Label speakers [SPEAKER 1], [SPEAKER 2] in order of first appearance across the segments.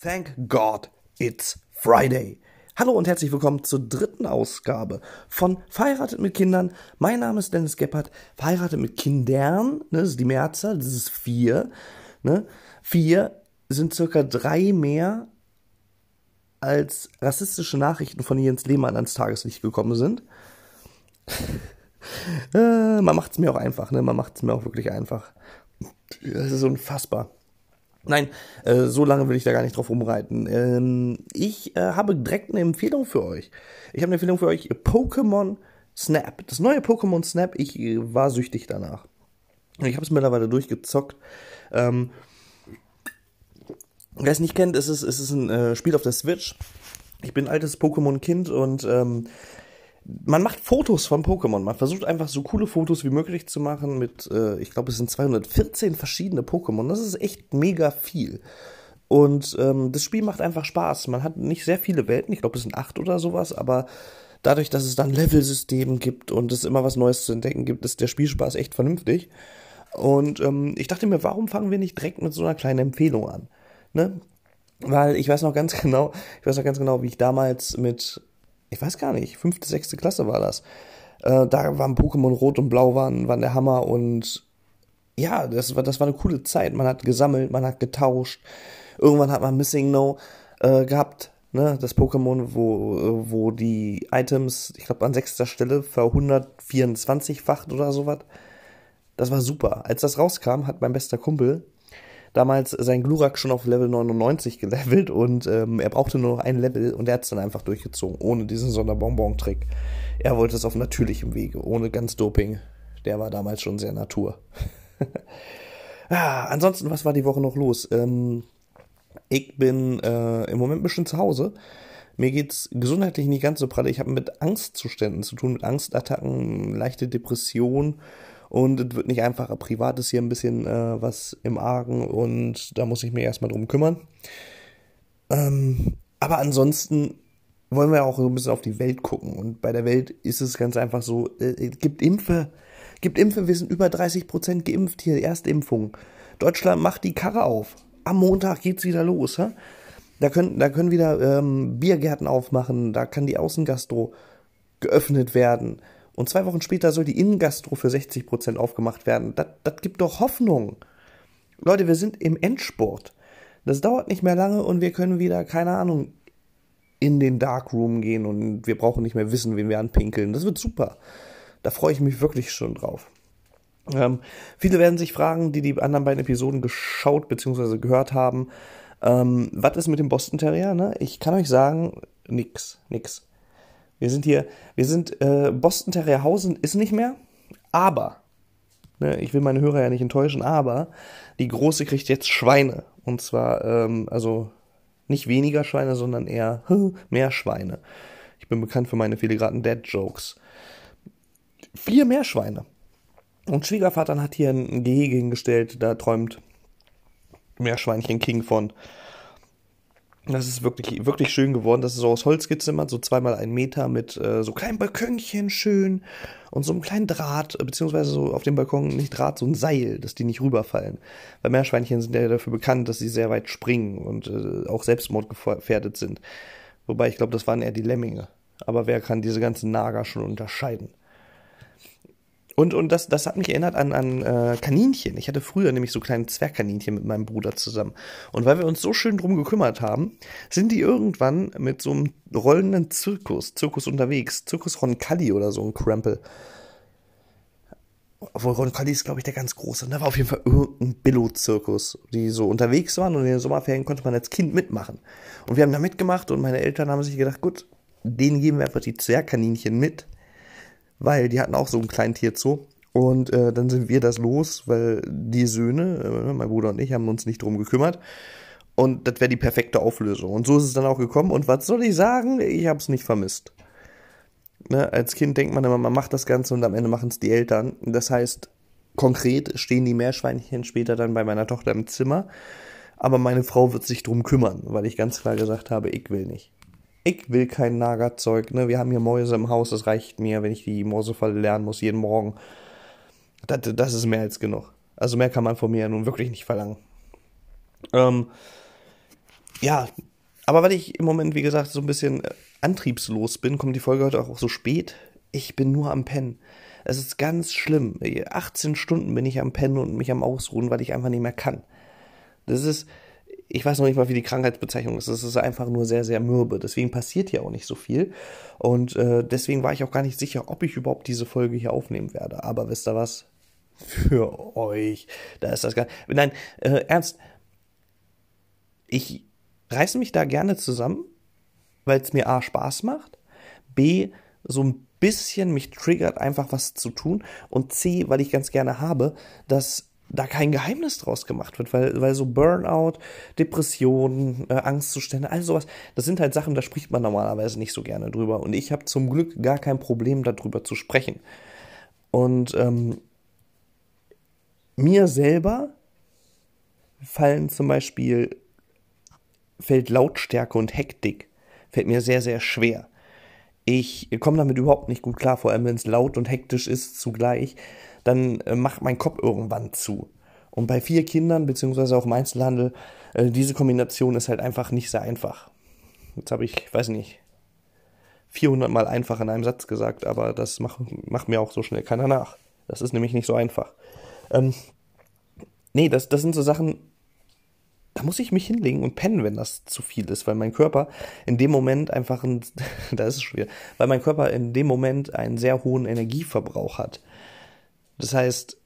[SPEAKER 1] Thank God it's Friday. Hallo und herzlich willkommen zur dritten Ausgabe von Verheiratet mit Kindern. Mein Name ist Dennis Gebhardt. Verheiratet mit Kindern, ne, das ist die Mehrzahl, das ist vier. Ne? Vier sind circa drei mehr als rassistische Nachrichten von Jens Lehmann ans Tageslicht gekommen sind. äh, man macht es mir auch einfach, ne? Man macht es mir auch wirklich einfach. Das ist unfassbar. Nein, äh, so lange will ich da gar nicht drauf umreiten. Ähm, ich äh, habe direkt eine Empfehlung für euch. Ich habe eine Empfehlung für euch: Pokémon Snap. Das neue Pokémon Snap. Ich äh, war süchtig danach. Ich habe es mittlerweile durchgezockt. Ähm, Wer es nicht kennt, ist es, ist es ein äh, Spiel auf der Switch. Ich bin altes Pokémon-Kind und ähm, man macht Fotos von Pokémon. Man versucht einfach so coole Fotos wie möglich zu machen mit, äh, ich glaube, es sind 214 verschiedene Pokémon. Das ist echt mega viel. Und ähm, das Spiel macht einfach Spaß. Man hat nicht sehr viele Welten, ich glaube, es sind acht oder sowas, aber dadurch, dass es dann Level-System gibt und es immer was Neues zu entdecken gibt, ist der Spielspaß echt vernünftig. Und ähm, ich dachte mir, warum fangen wir nicht direkt mit so einer kleinen Empfehlung an? Ne? Weil ich weiß noch ganz genau, ich weiß noch ganz genau, wie ich damals mit ich weiß gar nicht, fünfte, sechste Klasse war das. Äh, da waren Pokémon Rot und Blau waren, waren der Hammer und ja, das war, das war eine coole Zeit. Man hat gesammelt, man hat getauscht. Irgendwann hat man Missing No äh, gehabt, ne, das Pokémon, wo, wo die Items, ich glaube, an sechster Stelle ver 124-facht oder sowas. Das war super. Als das rauskam, hat mein bester Kumpel damals sein Glurak schon auf Level 99 gelevelt und ähm, er brauchte nur noch ein Level und er hat es dann einfach durchgezogen, ohne diesen Sonderbonbon-Trick. Er wollte es auf natürlichem Wege, ohne ganz Doping. Der war damals schon sehr Natur. ah, ansonsten, was war die Woche noch los? Ähm, ich bin äh, im Moment ein bisschen zu Hause. Mir geht's gesundheitlich nicht ganz so pralle. Ich habe mit Angstzuständen zu tun, mit Angstattacken, leichte Depression und es wird nicht einfacher. Privat ist hier ein bisschen äh, was im Argen und da muss ich mich erstmal drum kümmern. Ähm, aber ansonsten wollen wir auch so ein bisschen auf die Welt gucken. Und bei der Welt ist es ganz einfach so, äh, es gibt Impfe, gibt Impfe, wir sind über 30 Prozent geimpft hier, Erstimpfung. Deutschland macht die Karre auf. Am Montag geht's wieder los. Hä? Da können, da können wieder ähm, Biergärten aufmachen, da kann die Außengastro geöffnet werden. Und zwei Wochen später soll die Innengastro für 60% aufgemacht werden. Das, gibt doch Hoffnung. Leute, wir sind im Endsport. Das dauert nicht mehr lange und wir können wieder, keine Ahnung, in den Darkroom gehen und wir brauchen nicht mehr wissen, wen wir anpinkeln. Das wird super. Da freue ich mich wirklich schon drauf. Ähm, viele werden sich fragen, die die anderen beiden Episoden geschaut bzw. gehört haben, ähm, was ist mit dem Boston Terrier? Ne? Ich kann euch sagen, nix, nix. Wir sind hier, wir sind, äh, Boston Terrierhausen ist nicht mehr, aber, ne, ich will meine Hörer ja nicht enttäuschen, aber die Große kriegt jetzt Schweine. Und zwar, ähm, also nicht weniger Schweine, sondern eher mehr Schweine. Ich bin bekannt für meine filigranen Dead-Jokes. Vier Meerschweine. Und Schwiegervater hat hier ein Gehege hingestellt, da träumt Meerschweinchen King von. Das ist wirklich, wirklich schön geworden. Das ist so aus Holz gezimmert, so zweimal ein Meter mit äh, so kleinen Balkönchen schön und so einem kleinen Draht, beziehungsweise so auf dem Balkon nicht Draht, so ein Seil, dass die nicht rüberfallen. Weil Meerschweinchen sind ja dafür bekannt, dass sie sehr weit springen und äh, auch selbstmordgefährdet sind. Wobei ich glaube, das waren eher die Lemminge. Aber wer kann diese ganzen Nager schon unterscheiden? Und, und das, das hat mich erinnert an, an äh, Kaninchen. Ich hatte früher nämlich so kleine Zwergkaninchen mit meinem Bruder zusammen. Und weil wir uns so schön drum gekümmert haben, sind die irgendwann mit so einem rollenden Zirkus, Zirkus unterwegs, Zirkus Roncalli oder so ein Krempel. Obwohl Roncalli ist, glaube ich, der ganz große. Da war auf jeden Fall irgendein Billo-Zirkus, die so unterwegs waren und in den Sommerferien konnte man als Kind mitmachen. Und wir haben da mitgemacht und meine Eltern haben sich gedacht, gut, denen geben wir einfach die Zwergkaninchen mit weil die hatten auch so ein kleinen Tierzoo. Und äh, dann sind wir das los, weil die Söhne, äh, mein Bruder und ich, haben uns nicht drum gekümmert. Und das wäre die perfekte Auflösung. Und so ist es dann auch gekommen. Und was soll ich sagen? Ich habe es nicht vermisst. Ne? Als Kind denkt man immer, man macht das Ganze und am Ende machen es die Eltern. Das heißt, konkret stehen die Meerschweinchen später dann bei meiner Tochter im Zimmer. Aber meine Frau wird sich drum kümmern, weil ich ganz klar gesagt habe, ich will nicht ich will kein Nagerzeug, ne? Wir haben hier Mäuse im Haus, das reicht mir, wenn ich die Mäusefalle lernen muss, jeden Morgen. Das, das ist mehr als genug. Also mehr kann man von mir nun wirklich nicht verlangen. Ähm, ja, aber weil ich im Moment, wie gesagt, so ein bisschen äh, antriebslos bin, kommt die Folge heute auch so spät. Ich bin nur am Pennen. Es ist ganz schlimm. 18 Stunden bin ich am Pennen und mich am Ausruhen, weil ich einfach nicht mehr kann. Das ist, ich weiß noch nicht mal, wie die Krankheitsbezeichnung ist. Das ist einfach nur sehr, sehr mürbe. Deswegen passiert hier auch nicht so viel. Und äh, deswegen war ich auch gar nicht sicher, ob ich überhaupt diese Folge hier aufnehmen werde. Aber wisst ihr was? Für euch. Da ist das gar Nein, äh, ernst. Ich reiße mich da gerne zusammen, weil es mir A Spaß macht, B so ein bisschen mich triggert, einfach was zu tun und C, weil ich ganz gerne habe, dass da kein Geheimnis draus gemacht wird, weil, weil so Burnout, Depressionen, äh, Angstzustände, all sowas, das sind halt Sachen, da spricht man normalerweise nicht so gerne drüber. Und ich habe zum Glück gar kein Problem, darüber zu sprechen. Und ähm, mir selber fallen zum Beispiel, fällt Lautstärke und Hektik, fällt mir sehr, sehr schwer. Ich komme damit überhaupt nicht gut klar, vor allem wenn es laut und hektisch ist zugleich dann äh, macht mein Kopf irgendwann zu. Und bei vier Kindern, beziehungsweise auch im Einzelhandel, äh, diese Kombination ist halt einfach nicht sehr einfach. Jetzt habe ich, weiß nicht, 400 Mal einfach in einem Satz gesagt, aber das macht, macht mir auch so schnell keiner nach. Das ist nämlich nicht so einfach. Ähm, nee, das, das sind so Sachen, da muss ich mich hinlegen und pennen, wenn das zu viel ist, weil mein Körper in dem Moment einfach ein, da ist es schwer, weil mein Körper in dem Moment einen sehr hohen Energieverbrauch hat. Das heißt,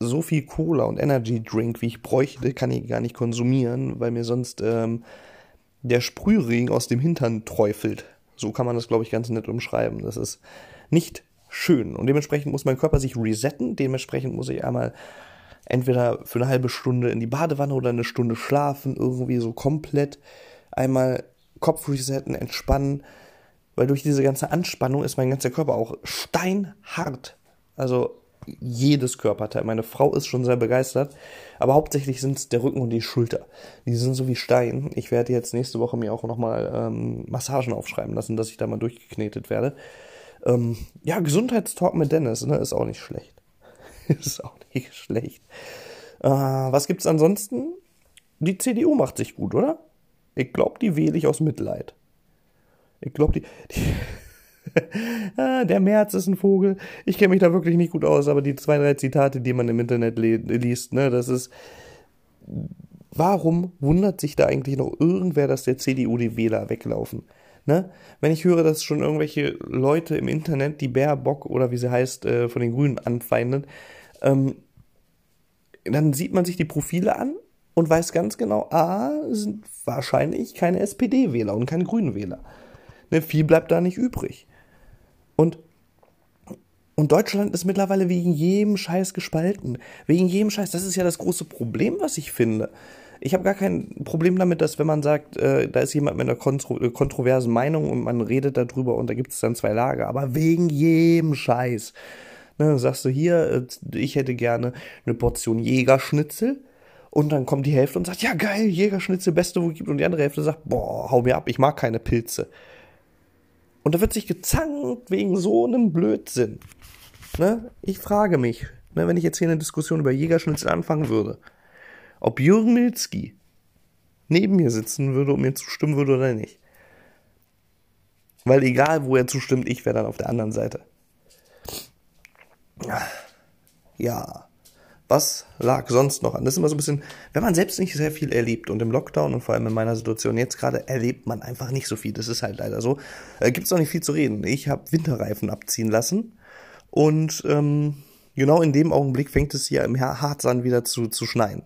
[SPEAKER 1] so viel Cola und Energy Drink, wie ich bräuchte, kann ich gar nicht konsumieren, weil mir sonst ähm, der Sprühring aus dem Hintern träufelt. So kann man das, glaube ich, ganz nett umschreiben. Das ist nicht schön. Und dementsprechend muss mein Körper sich resetten. Dementsprechend muss ich einmal entweder für eine halbe Stunde in die Badewanne oder eine Stunde schlafen, irgendwie so komplett einmal Kopf resetten, entspannen, weil durch diese ganze Anspannung ist mein ganzer Körper auch steinhart. Also jedes Körperteil. Meine Frau ist schon sehr begeistert, aber hauptsächlich sind es der Rücken und die Schulter. Die sind so wie Stein. Ich werde jetzt nächste Woche mir auch nochmal ähm, Massagen aufschreiben lassen, dass ich da mal durchgeknetet werde. Ähm, ja, Gesundheitstalk mit Dennis, ne, ist auch nicht schlecht. ist auch nicht schlecht. Äh, was gibt's ansonsten? Die CDU macht sich gut, oder? Ich glaube, die wähle ich aus Mitleid. Ich glaube, die, die der März ist ein Vogel. Ich kenne mich da wirklich nicht gut aus, aber die zwei, drei Zitate, die man im Internet liest, ne, das ist. Warum wundert sich da eigentlich noch irgendwer, dass der CDU die Wähler weglaufen? Ne? Wenn ich höre, dass schon irgendwelche Leute im Internet die Baerbock oder wie sie heißt, äh, von den Grünen anfeinden, ähm, dann sieht man sich die Profile an und weiß ganz genau, A, sind wahrscheinlich keine SPD-Wähler und keine Grünen-Wähler. Ne, viel bleibt da nicht übrig. Und und Deutschland ist mittlerweile wegen jedem Scheiß gespalten. Wegen jedem Scheiß. Das ist ja das große Problem, was ich finde. Ich habe gar kein Problem damit, dass wenn man sagt, äh, da ist jemand mit einer kontro äh, kontroversen Meinung und man redet darüber und da gibt es dann zwei Lager. Aber wegen jedem Scheiß. Ne, sagst du hier, äh, ich hätte gerne eine Portion Jägerschnitzel. Und dann kommt die Hälfte und sagt, ja geil, Jägerschnitzel, beste, wo gibt. Und die andere Hälfte sagt, boah, hau mir ab, ich mag keine Pilze. Und da wird sich gezankt wegen so einem Blödsinn. Ne? Ich frage mich, ne, wenn ich jetzt hier eine Diskussion über Jägerschnitzel anfangen würde, ob Jürgen Milzki neben mir sitzen würde und mir zustimmen würde oder nicht. Weil egal, wo er zustimmt, ich wäre dann auf der anderen Seite. Ja was lag sonst noch an? Das ist immer so ein bisschen, wenn man selbst nicht sehr viel erlebt und im Lockdown und vor allem in meiner Situation jetzt gerade erlebt man einfach nicht so viel. Das ist halt leider so. Äh, Gibt es auch nicht viel zu reden. Ich habe Winterreifen abziehen lassen und ähm, genau in dem Augenblick fängt es hier im Harz an wieder zu, zu schneien.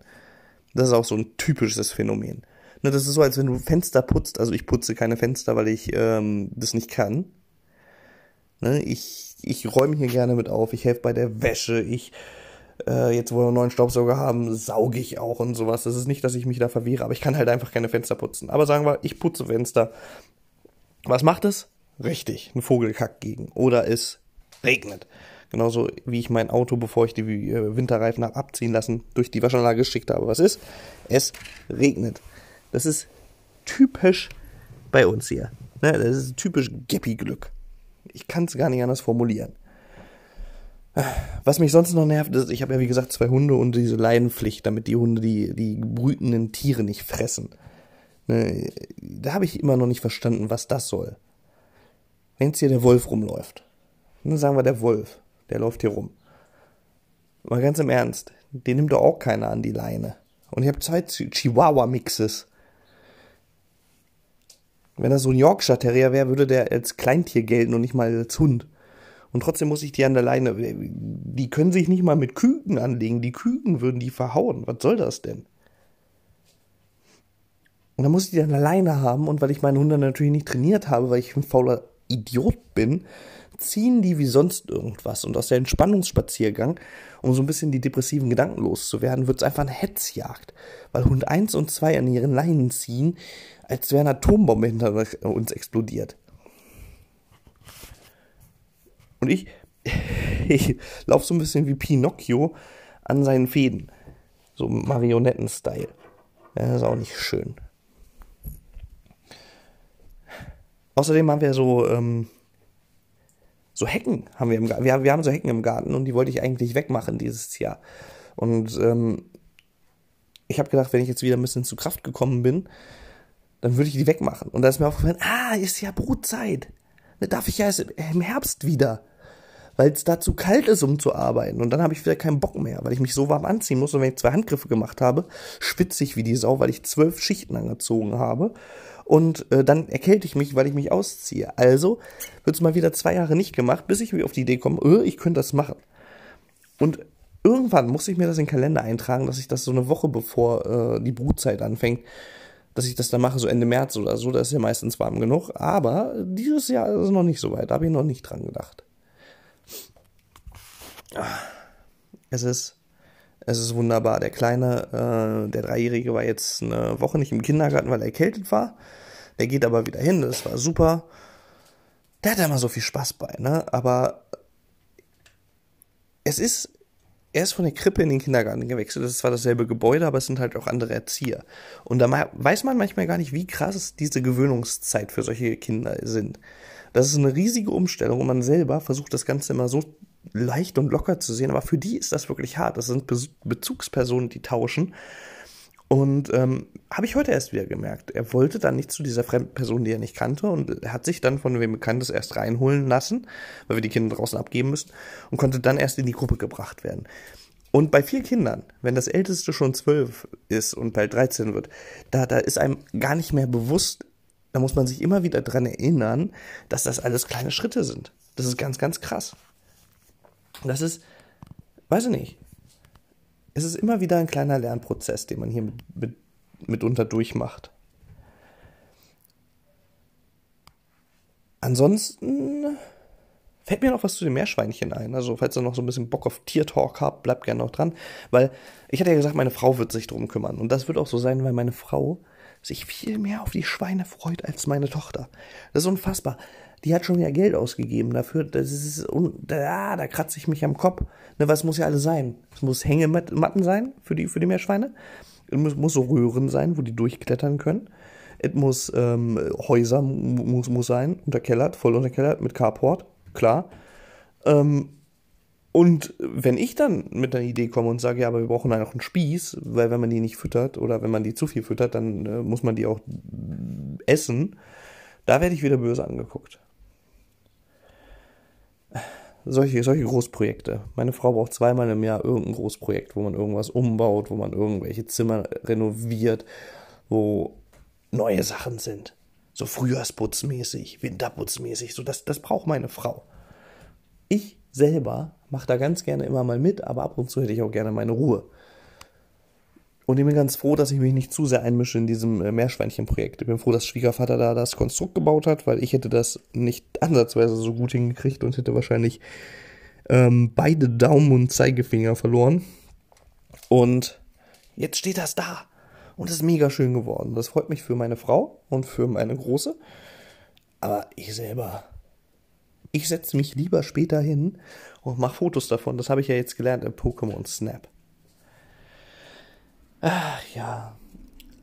[SPEAKER 1] Das ist auch so ein typisches Phänomen. Ne, das ist so, als wenn du Fenster putzt. Also ich putze keine Fenster, weil ich ähm, das nicht kann. Ne, ich, ich räume hier gerne mit auf. Ich helfe bei der Wäsche. Ich äh, jetzt wo wir einen neuen Staubsauger haben, sauge ich auch und sowas. Das ist nicht, dass ich mich da verwehre, aber ich kann halt einfach keine Fenster putzen. Aber sagen wir, ich putze Fenster. Was macht es? Richtig, ein Vogelkack gegen. Oder es regnet. Genauso wie ich mein Auto, bevor ich die äh, Winterreifen habe abziehen lassen, durch die Waschanlage geschickt habe. Was ist? Es regnet. Das ist typisch bei uns hier. Ne? Das ist typisch Geppi-Glück. Ich kann es gar nicht anders formulieren. Was mich sonst noch nervt, ist, ich habe ja wie gesagt zwei Hunde und diese Leinenpflicht, damit die Hunde die, die brütenden Tiere nicht fressen. Ne, da habe ich immer noch nicht verstanden, was das soll. Wenn jetzt hier der Wolf rumläuft, dann sagen wir der Wolf, der läuft hier rum. Mal ganz im Ernst, den nimmt doch auch keiner an die Leine. Und ich habe zwei Chihuahua-Mixes. Wenn das so ein Yorkshire Terrier wäre, würde der als Kleintier gelten und nicht mal als Hund. Und trotzdem muss ich die an der Leine. Die können sich nicht mal mit Küken anlegen. Die Küken würden die verhauen. Was soll das denn? Und dann muss ich die an der Leine haben. Und weil ich meine Hunde natürlich nicht trainiert habe, weil ich ein fauler Idiot bin, ziehen die wie sonst irgendwas. Und aus der Entspannungsspaziergang, um so ein bisschen die depressiven Gedanken loszuwerden, wird es einfach eine Hetzjagd. Weil Hund 1 und 2 an ihren Leinen ziehen, als wäre eine Atombombe hinter uns explodiert. Und ich, ich laufe so ein bisschen wie Pinocchio an seinen Fäden. So Marionetten-Style. Das ist auch nicht schön. Außerdem haben wir so, ähm, so Hecken haben wir im Garten. Wir, wir haben so Hecken im Garten und die wollte ich eigentlich wegmachen dieses Jahr. Und ähm, ich habe gedacht, wenn ich jetzt wieder ein bisschen zu Kraft gekommen bin, dann würde ich die wegmachen. Und da ist mir aufgefallen, ah, ist ja Brutzeit. Da darf ich ja erst im Herbst wieder weil es da zu kalt ist, um zu arbeiten. Und dann habe ich wieder keinen Bock mehr, weil ich mich so warm anziehen muss. Und wenn ich zwei Handgriffe gemacht habe, schwitze ich wie die Sau, weil ich zwölf Schichten angezogen habe. Und äh, dann erkälte ich mich, weil ich mich ausziehe. Also wird es mal wieder zwei Jahre nicht gemacht, bis ich mir auf die Idee komme, öh, ich könnte das machen. Und irgendwann muss ich mir das in den Kalender eintragen, dass ich das so eine Woche bevor äh, die Brutzeit anfängt, dass ich das dann mache, so Ende März oder so, da ist ja meistens warm genug. Aber dieses Jahr ist es noch nicht so weit, da habe ich noch nicht dran gedacht. Es ist, es ist wunderbar. Der Kleine, äh, der Dreijährige war jetzt eine Woche nicht im Kindergarten, weil er erkältet war. Der geht aber wieder hin, das war super. Der hat immer so viel Spaß bei, ne? Aber es ist, er ist von der Krippe in den Kindergarten gewechselt. Das ist zwar dasselbe Gebäude, aber es sind halt auch andere Erzieher. Und da weiß man manchmal gar nicht, wie krass diese Gewöhnungszeit für solche Kinder sind. Das ist eine riesige Umstellung und man selber versucht das Ganze immer so leicht und locker zu sehen, aber für die ist das wirklich hart. Das sind Be Bezugspersonen, die tauschen. Und ähm, habe ich heute erst wieder gemerkt. Er wollte dann nicht zu dieser fremden Person, die er nicht kannte, und hat sich dann von wem Bekanntes erst reinholen lassen, weil wir die Kinder draußen abgeben müssten, und konnte dann erst in die Gruppe gebracht werden. Und bei vier Kindern, wenn das älteste schon zwölf ist und bald 13 wird, da, da ist einem gar nicht mehr bewusst, da muss man sich immer wieder dran erinnern, dass das alles kleine Schritte sind. Das ist ganz, ganz krass. Das ist, weiß ich nicht. Es ist immer wieder ein kleiner Lernprozess, den man hier mit, mit, mitunter durchmacht. Ansonsten fällt mir noch was zu den Meerschweinchen ein. Also, falls ihr noch so ein bisschen Bock auf Tiertalk habt, bleibt gerne noch dran. Weil ich hatte ja gesagt, meine Frau wird sich drum kümmern. Und das wird auch so sein, weil meine Frau sich viel mehr auf die Schweine freut als meine Tochter. Das ist unfassbar die hat schon wieder Geld ausgegeben dafür. Das ist, da, da kratze ich mich am Kopf. Ne, was muss ja alles sein? Es muss Hängematten sein für die, für die Meerschweine. Es muss, muss so Röhren sein, wo die durchklettern können. Es muss ähm, Häuser muss, muss sein, unterkellert, voll unterkellert, mit Carport, klar. Ähm, und wenn ich dann mit einer Idee komme und sage, ja, aber wir brauchen da noch einen Spieß, weil wenn man die nicht füttert oder wenn man die zu viel füttert, dann äh, muss man die auch essen, da werde ich wieder böse angeguckt solche, solche Großprojekte. Meine Frau braucht zweimal im Jahr irgendein Großprojekt, wo man irgendwas umbaut, wo man irgendwelche Zimmer renoviert, wo neue Sachen sind. So Frühjahrsputzmäßig, Winterputzmäßig, so das, das braucht meine Frau. Ich selber mache da ganz gerne immer mal mit, aber ab und zu hätte ich auch gerne meine Ruhe. Und ich bin ganz froh, dass ich mich nicht zu sehr einmische in diesem äh, Meerschweinchenprojekt. Ich bin froh, dass Schwiegervater da das Konstrukt gebaut hat, weil ich hätte das nicht ansatzweise so gut hingekriegt und hätte wahrscheinlich ähm, beide Daumen und Zeigefinger verloren. Und jetzt steht das da. Und es ist mega schön geworden. Das freut mich für meine Frau und für meine Große. Aber ich selber, ich setze mich lieber später hin und mache Fotos davon. Das habe ich ja jetzt gelernt im Pokémon Snap. Ach, ja.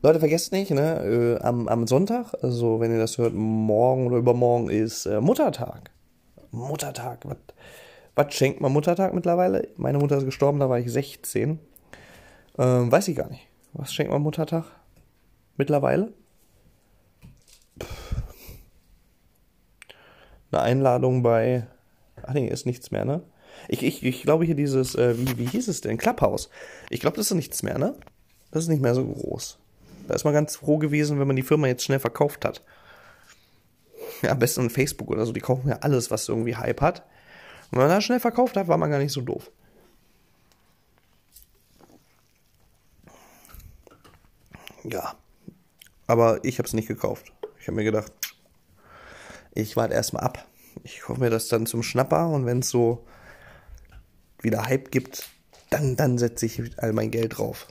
[SPEAKER 1] Leute, vergesst nicht, ne, äh, am, am Sonntag, also wenn ihr das hört, morgen oder übermorgen ist äh, Muttertag. Muttertag, was, schenkt man Muttertag mittlerweile? Meine Mutter ist gestorben, da war ich 16. Ähm, weiß ich gar nicht. Was schenkt man Muttertag mittlerweile? Puh. Eine Einladung bei. Ach nee, ist nichts mehr, ne? Ich, ich, ich glaube hier dieses, äh, wie, wie hieß es denn? Clubhouse. Ich glaube, das ist nichts mehr, ne? Das ist nicht mehr so groß. Da ist man ganz froh gewesen, wenn man die Firma jetzt schnell verkauft hat. Ja, am besten Facebook oder so. Die kaufen ja alles, was irgendwie Hype hat. Und wenn man das schnell verkauft hat, war man gar nicht so doof. Ja. Aber ich habe es nicht gekauft. Ich habe mir gedacht, ich warte erstmal ab. Ich hoffe mir das dann zum Schnapper und wenn es so wieder Hype gibt, dann, dann setze ich all mein Geld drauf.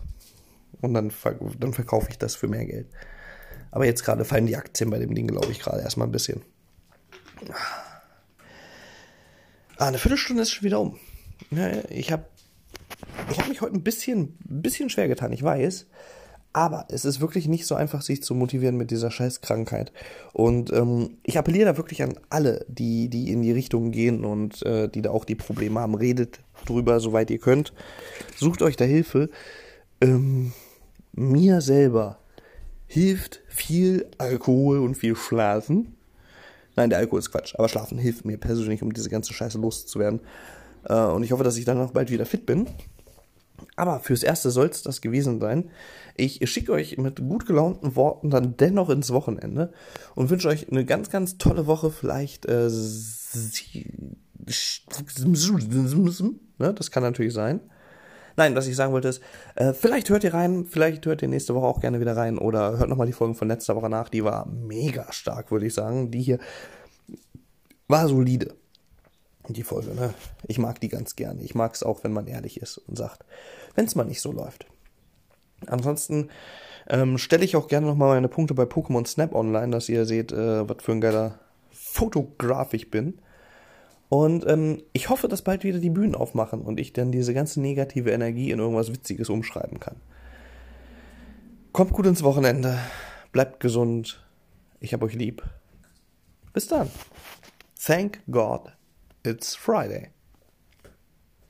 [SPEAKER 1] Und dann, dann verkaufe ich das für mehr Geld. Aber jetzt gerade fallen die Aktien bei dem Ding, glaube ich, gerade erstmal ein bisschen. Ah, eine Viertelstunde ist schon wieder um. ich habe ich hab mich heute ein bisschen, ein bisschen schwer getan, ich weiß. Aber es ist wirklich nicht so einfach, sich zu motivieren mit dieser Scheißkrankheit. Und ähm, ich appelliere da wirklich an alle, die, die in die Richtung gehen und äh, die da auch die Probleme haben. Redet drüber, soweit ihr könnt. Sucht euch da Hilfe. Ähm, mir selber hilft viel Alkohol und viel Schlafen. Nein, der Alkohol ist Quatsch, aber Schlafen hilft mir persönlich, um diese ganze Scheiße loszuwerden. Äh, und ich hoffe, dass ich dann auch bald wieder fit bin. Aber fürs Erste soll es das gewesen sein. Ich schicke euch mit gut gelaunten Worten dann dennoch ins Wochenende und wünsche euch eine ganz, ganz tolle Woche. Vielleicht äh, ne, das kann natürlich sein. Nein, was ich sagen wollte ist, äh, vielleicht hört ihr rein, vielleicht hört ihr nächste Woche auch gerne wieder rein oder hört nochmal die Folgen von letzter Woche nach. Die war mega stark, würde ich sagen. Die hier war solide. Die Folge, ne? Ich mag die ganz gerne. Ich mag es auch, wenn man ehrlich ist und sagt, wenn es mal nicht so läuft. Ansonsten ähm, stelle ich auch gerne nochmal meine Punkte bei Pokémon Snap online, dass ihr seht, äh, was für ein geiler Fotograf ich bin. Und ähm, ich hoffe, dass bald wieder die Bühnen aufmachen und ich dann diese ganze negative Energie in irgendwas Witziges umschreiben kann. Kommt gut ins Wochenende, bleibt gesund, ich hab euch lieb. Bis dann. Thank God it's Friday.